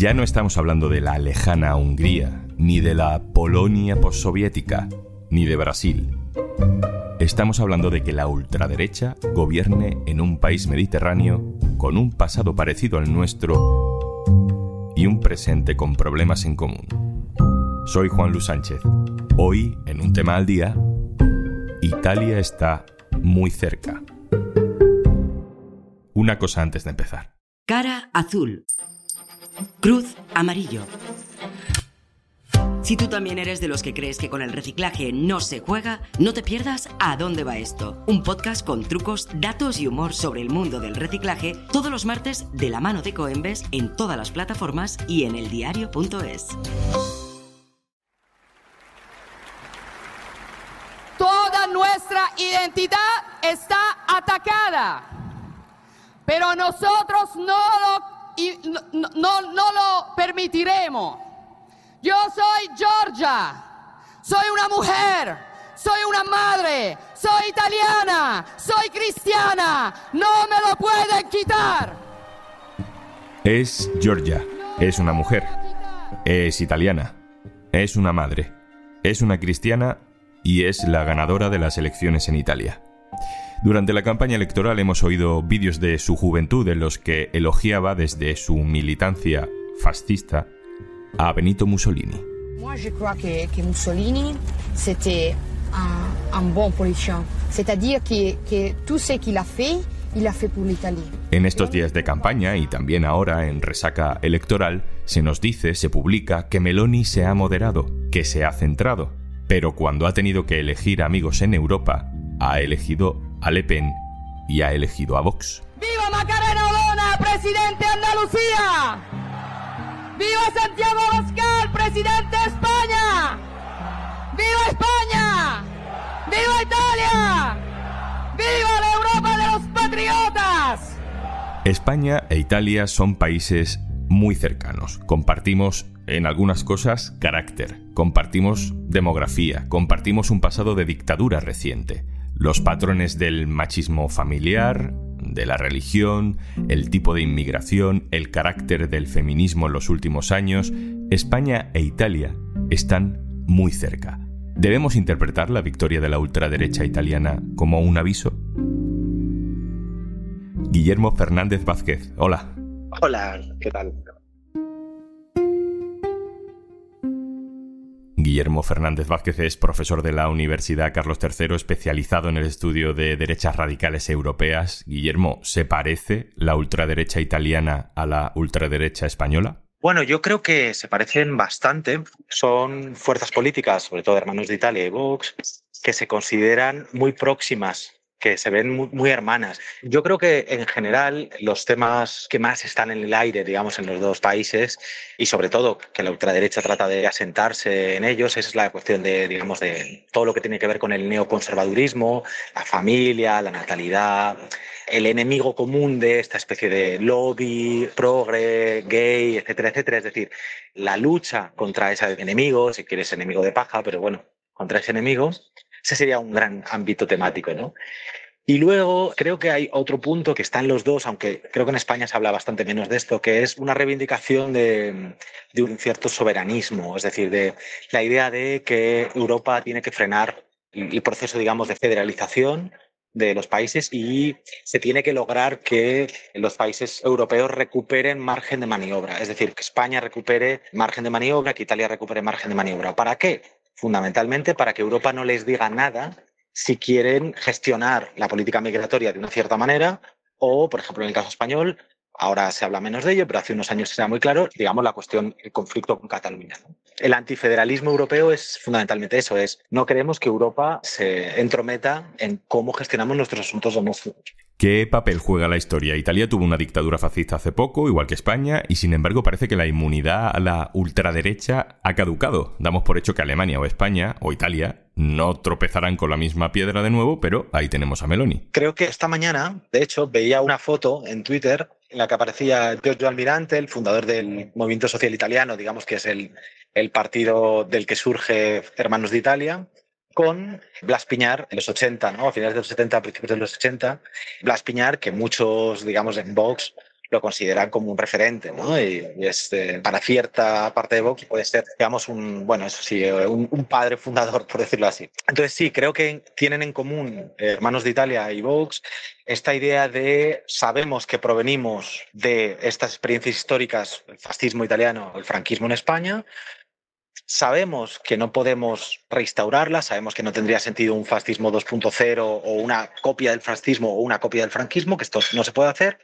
Ya no estamos hablando de la lejana Hungría, ni de la Polonia postsoviética, ni de Brasil. Estamos hablando de que la ultraderecha gobierne en un país mediterráneo con un pasado parecido al nuestro y un presente con problemas en común. Soy Juan Luis Sánchez. Hoy, en un tema al día, Italia está muy cerca. Una cosa antes de empezar. Cara azul. Cruz amarillo. Si tú también eres de los que crees que con el reciclaje no se juega, no te pierdas A dónde va esto, un podcast con trucos, datos y humor sobre el mundo del reciclaje todos los martes de la mano de Coembes en todas las plataformas y en eldiario.es. Toda nuestra identidad está atacada, pero nosotros no lo, no, no, no lo permitiremos. Yo soy Georgia, soy una mujer, soy una madre, soy italiana, soy cristiana, no me lo pueden quitar. Es Georgia, es una mujer, es italiana, es una madre, es una cristiana y es la ganadora de las elecciones en Italia. Durante la campaña electoral hemos oído vídeos de su juventud en los que elogiaba desde su militancia fascista a Benito Mussolini. Moi, je crois que, que Mussolini, c'était un, un bon politicien. C'est-à-dire que, que tout ce qu'il a fait, il a fait pour l'Italie. En estos días de campaña y también ahora en resaca electoral, se nos dice, se publica, que Meloni se ha moderado, que se ha centrado. Pero cuando ha tenido que elegir amigos en Europa, ha elegido a Le Pen y ha elegido a Vox. ¡Viva Macarena Olona, presidente de Andalucía! ¡Viva Santiago Abascal, presidente de España! ¡Viva España! ¡Viva Italia! ¡Viva la Europa de los patriotas! España e Italia son países muy cercanos. Compartimos en algunas cosas carácter, compartimos demografía, compartimos un pasado de dictadura reciente. Los patrones del machismo familiar, de la religión, el tipo de inmigración, el carácter del feminismo en los últimos años, España e Italia están muy cerca. ¿Debemos interpretar la victoria de la ultraderecha italiana como un aviso? Guillermo Fernández Vázquez, hola. Hola, ¿qué tal? Guillermo Fernández Vázquez es profesor de la Universidad Carlos III, especializado en el estudio de derechas radicales europeas. Guillermo, ¿se parece la ultraderecha italiana a la ultraderecha española? Bueno, yo creo que se parecen bastante. Son fuerzas políticas, sobre todo hermanos de Italia y Vox, que se consideran muy próximas que se ven muy, hermanas. Yo creo que en general los temas que más están en el aire, digamos, en los dos países, y sobre todo que la ultraderecha trata de asentarse en ellos, es la cuestión de, digamos, de todo lo que tiene que ver con el neoconservadurismo, la familia, la natalidad, el enemigo común de esta especie de lobby, progre, gay, etcétera, etcétera. Es decir, la lucha contra ese enemigo, si quieres enemigo de paja, pero bueno, contra ese enemigo, ese sería un gran ámbito temático, ¿no? Y luego creo que hay otro punto que está en los dos, aunque creo que en España se habla bastante menos de esto, que es una reivindicación de, de un cierto soberanismo, es decir, de la idea de que Europa tiene que frenar el proceso, digamos, de federalización de los países y se tiene que lograr que los países europeos recuperen margen de maniobra, es decir, que España recupere margen de maniobra, que Italia recupere margen de maniobra. ¿Para qué? Fundamentalmente para que Europa no les diga nada si quieren gestionar la política migratoria de una cierta manera o, por ejemplo, en el caso español, ahora se habla menos de ello, pero hace unos años era muy claro, digamos, la cuestión, el conflicto con Cataluña. El antifederalismo europeo es fundamentalmente eso, es no queremos que Europa se entrometa en cómo gestionamos nuestros asuntos domésticos. ¿Qué papel juega la historia? Italia tuvo una dictadura fascista hace poco, igual que España, y sin embargo parece que la inmunidad a la ultraderecha ha caducado. Damos por hecho que Alemania o España o Italia no tropezarán con la misma piedra de nuevo, pero ahí tenemos a Meloni. Creo que esta mañana, de hecho, veía una foto en Twitter en la que aparecía Giorgio Almirante, el fundador del Movimiento Social Italiano, digamos que es el, el partido del que surge Hermanos de Italia, con Blas Piñar en los 80, ¿no? a finales de los 70, a principios de los 80. Blas Piñar, que muchos, digamos, en Vox lo consideran como un referente, ¿no? Y, este, para cierta parte de Vox puede ser, digamos, un, bueno, eso sí, un, padre fundador, por decirlo así. Entonces sí, creo que tienen en común eh, Hermanos de Italia y Vox esta idea de sabemos que provenimos de estas experiencias históricas, el fascismo italiano, el franquismo en España, Sabemos que no podemos reinstaurarla, sabemos que no tendría sentido un fascismo 2.0 o una copia del fascismo o una copia del franquismo, que esto no se puede hacer,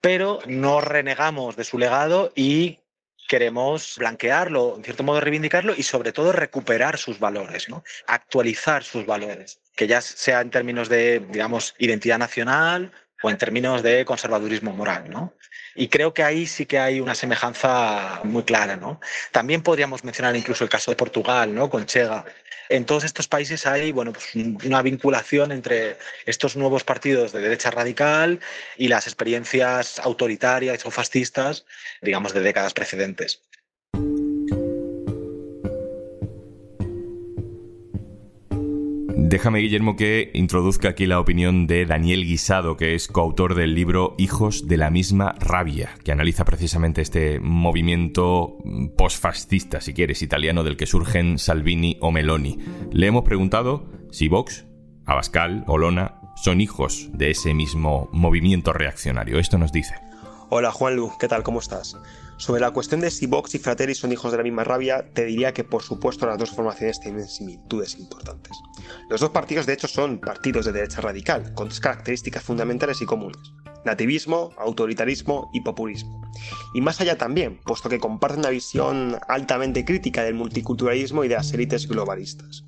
pero no renegamos de su legado y queremos blanquearlo, en cierto modo reivindicarlo y sobre todo recuperar sus valores, ¿no? actualizar sus valores, que ya sea en términos de, digamos, identidad nacional o en términos de conservadurismo moral. ¿no? Y creo que ahí sí que hay una semejanza muy clara. ¿no? También podríamos mencionar incluso el caso de Portugal, ¿no? con Chega. En todos estos países hay bueno, pues una vinculación entre estos nuevos partidos de derecha radical y las experiencias autoritarias o fascistas, digamos, de décadas precedentes. Déjame, Guillermo, que introduzca aquí la opinión de Daniel Guisado, que es coautor del libro Hijos de la misma rabia, que analiza precisamente este movimiento postfascista, si quieres, italiano, del que surgen Salvini o Meloni. Le hemos preguntado si Vox, Abascal o Lona son hijos de ese mismo movimiento reaccionario. Esto nos dice. Hola Juanlu, ¿qué tal? ¿Cómo estás? Sobre la cuestión de si Vox y Fratelli son hijos de la misma rabia, te diría que por supuesto las dos formaciones tienen similitudes importantes. Los dos partidos de hecho son partidos de derecha radical, con dos características fundamentales y comunes. Nativismo, autoritarismo y populismo. Y más allá también, puesto que comparten una visión altamente crítica del multiculturalismo y de las élites globalistas.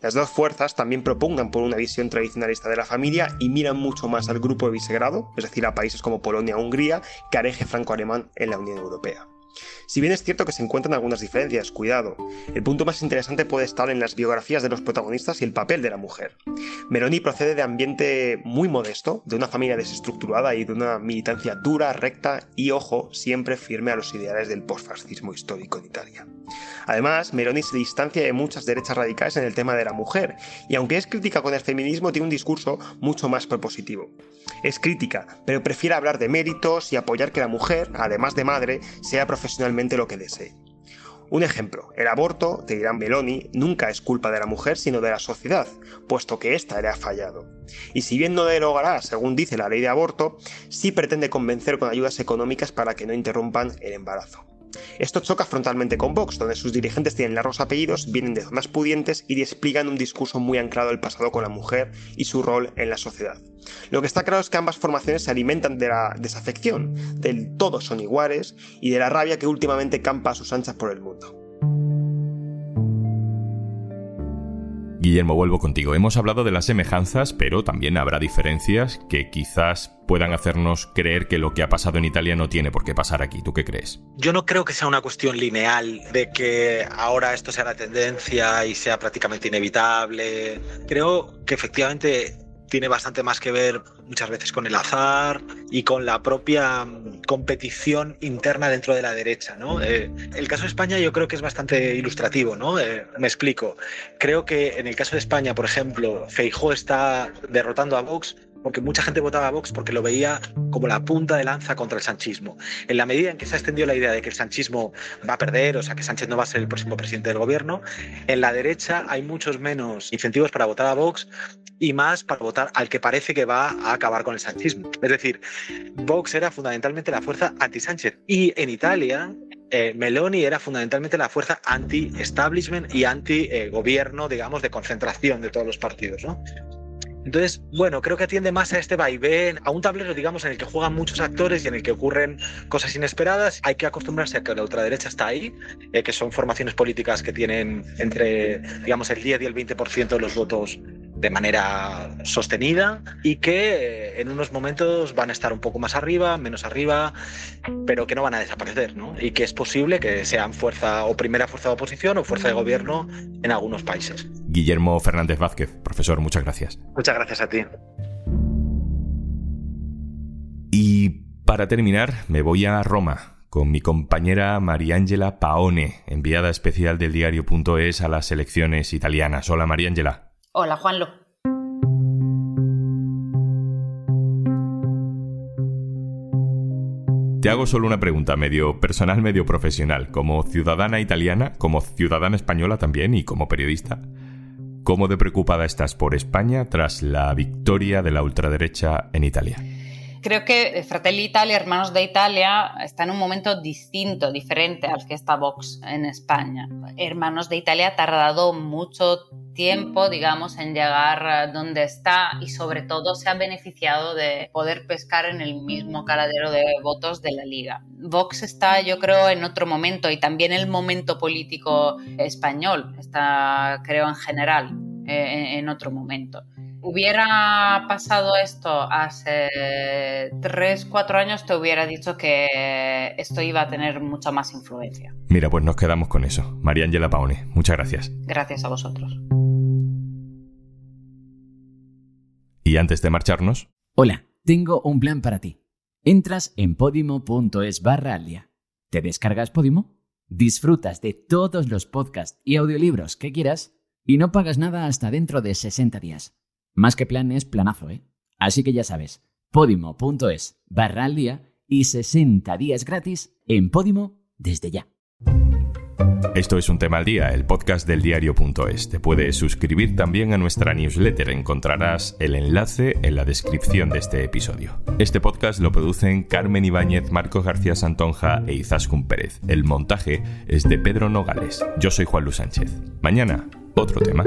Las dos fuerzas también propongan por una visión tradicionalista de la familia y miran mucho más al grupo de Visegrado, es decir, a países como Polonia o Hungría, que al franco-alemán en la Unión Europea. Si bien es cierto que se encuentran algunas diferencias, cuidado, el punto más interesante puede estar en las biografías de los protagonistas y el papel de la mujer. Meloni procede de ambiente muy modesto, de una familia desestructurada y de una militancia dura, recta y, ojo, siempre firme a los ideales del postfascismo histórico en Italia. Además, Meloni se distancia de muchas derechas radicales en el tema de la mujer, y aunque es crítica con el feminismo, tiene un discurso mucho más propositivo. Es crítica, pero prefiere hablar de méritos y apoyar que la mujer, además de madre, sea profesionalmente lo que desee. Un ejemplo, el aborto, te dirán Meloni, nunca es culpa de la mujer sino de la sociedad, puesto que ésta le ha fallado. Y si bien no derogará, según dice la ley de aborto, sí pretende convencer con ayudas económicas para que no interrumpan el embarazo. Esto choca frontalmente con Vox, donde sus dirigentes tienen largos apellidos, vienen de zonas pudientes y despliegan un discurso muy anclado al pasado con la mujer y su rol en la sociedad. Lo que está claro es que ambas formaciones se alimentan de la desafección, del todos son iguales y de la rabia que últimamente campa a sus anchas por el mundo. Guillermo, vuelvo contigo. Hemos hablado de las semejanzas, pero también habrá diferencias que quizás puedan hacernos creer que lo que ha pasado en Italia no tiene por qué pasar aquí. ¿Tú qué crees? Yo no creo que sea una cuestión lineal de que ahora esto sea la tendencia y sea prácticamente inevitable. Creo que efectivamente tiene bastante más que ver muchas veces con el azar y con la propia mm, competición interna dentro de la derecha. ¿no? Eh, el caso de España yo creo que es bastante ilustrativo. ¿no? Eh, me explico. Creo que en el caso de España, por ejemplo, Feijó está derrotando a Vox porque mucha gente votaba a Vox porque lo veía como la punta de lanza contra el sanchismo. En la medida en que se ha extendido la idea de que el sanchismo va a perder, o sea, que Sánchez no va a ser el próximo presidente del gobierno, en la derecha hay muchos menos incentivos para votar a Vox y más para votar al que parece que va a acabar con el sanchismo. Es decir, Vox era fundamentalmente la fuerza anti-Sánchez. Y en Italia, eh, Meloni era fundamentalmente la fuerza anti-establishment y anti-gobierno, digamos, de concentración de todos los partidos. ¿no? Entonces, bueno, creo que atiende más a este vaivén, a un tablero, digamos, en el que juegan muchos actores y en el que ocurren cosas inesperadas. Hay que acostumbrarse a que la ultraderecha está ahí, eh, que son formaciones políticas que tienen entre, digamos, el 10 y el 20% de los votos de manera sostenida y que eh, en unos momentos van a estar un poco más arriba, menos arriba, pero que no van a desaparecer, ¿no? Y que es posible que sean fuerza o primera fuerza de oposición o fuerza de gobierno en algunos países. Guillermo Fernández Vázquez, profesor, muchas gracias. Muchas gracias a ti. Y para terminar, me voy a Roma con mi compañera Mariangela Paone, enviada especial del diario.es a las elecciones italianas. Hola Mariangela. Hola, Juanlo. Te hago solo una pregunta, medio personal, medio profesional, como ciudadana italiana, como ciudadana española también y como periodista. ¿Cómo de preocupada estás por España tras la victoria de la ultraderecha en Italia? Creo que Fratelli Italia, Hermanos de Italia, está en un momento distinto, diferente al que está Vox en España. Hermanos de Italia ha tardado mucho tiempo, digamos, en llegar donde está y sobre todo se ha beneficiado de poder pescar en el mismo caladero de votos de la liga. Vox está, yo creo, en otro momento y también el momento político español está, creo, en general, eh, en otro momento hubiera pasado esto hace 3, 4 años, te hubiera dicho que esto iba a tener mucha más influencia. Mira, pues nos quedamos con eso. María Ángela Paone, muchas gracias. Gracias a vosotros. Y antes de marcharnos... Hola, tengo un plan para ti. Entras en podimo.es barra alia. Te descargas Podimo, disfrutas de todos los podcasts y audiolibros que quieras y no pagas nada hasta dentro de 60 días. Más que plan es planazo, ¿eh? Así que ya sabes, podimo.es barra al día y 60 días gratis en Podimo desde ya. Esto es un tema al día, el podcast del diario.es. Te puedes suscribir también a nuestra newsletter. Encontrarás el enlace en la descripción de este episodio. Este podcast lo producen Carmen Ibáñez, Marcos García Santonja e Izaskun Pérez. El montaje es de Pedro Nogales. Yo soy Juan Luis Sánchez. Mañana, otro tema.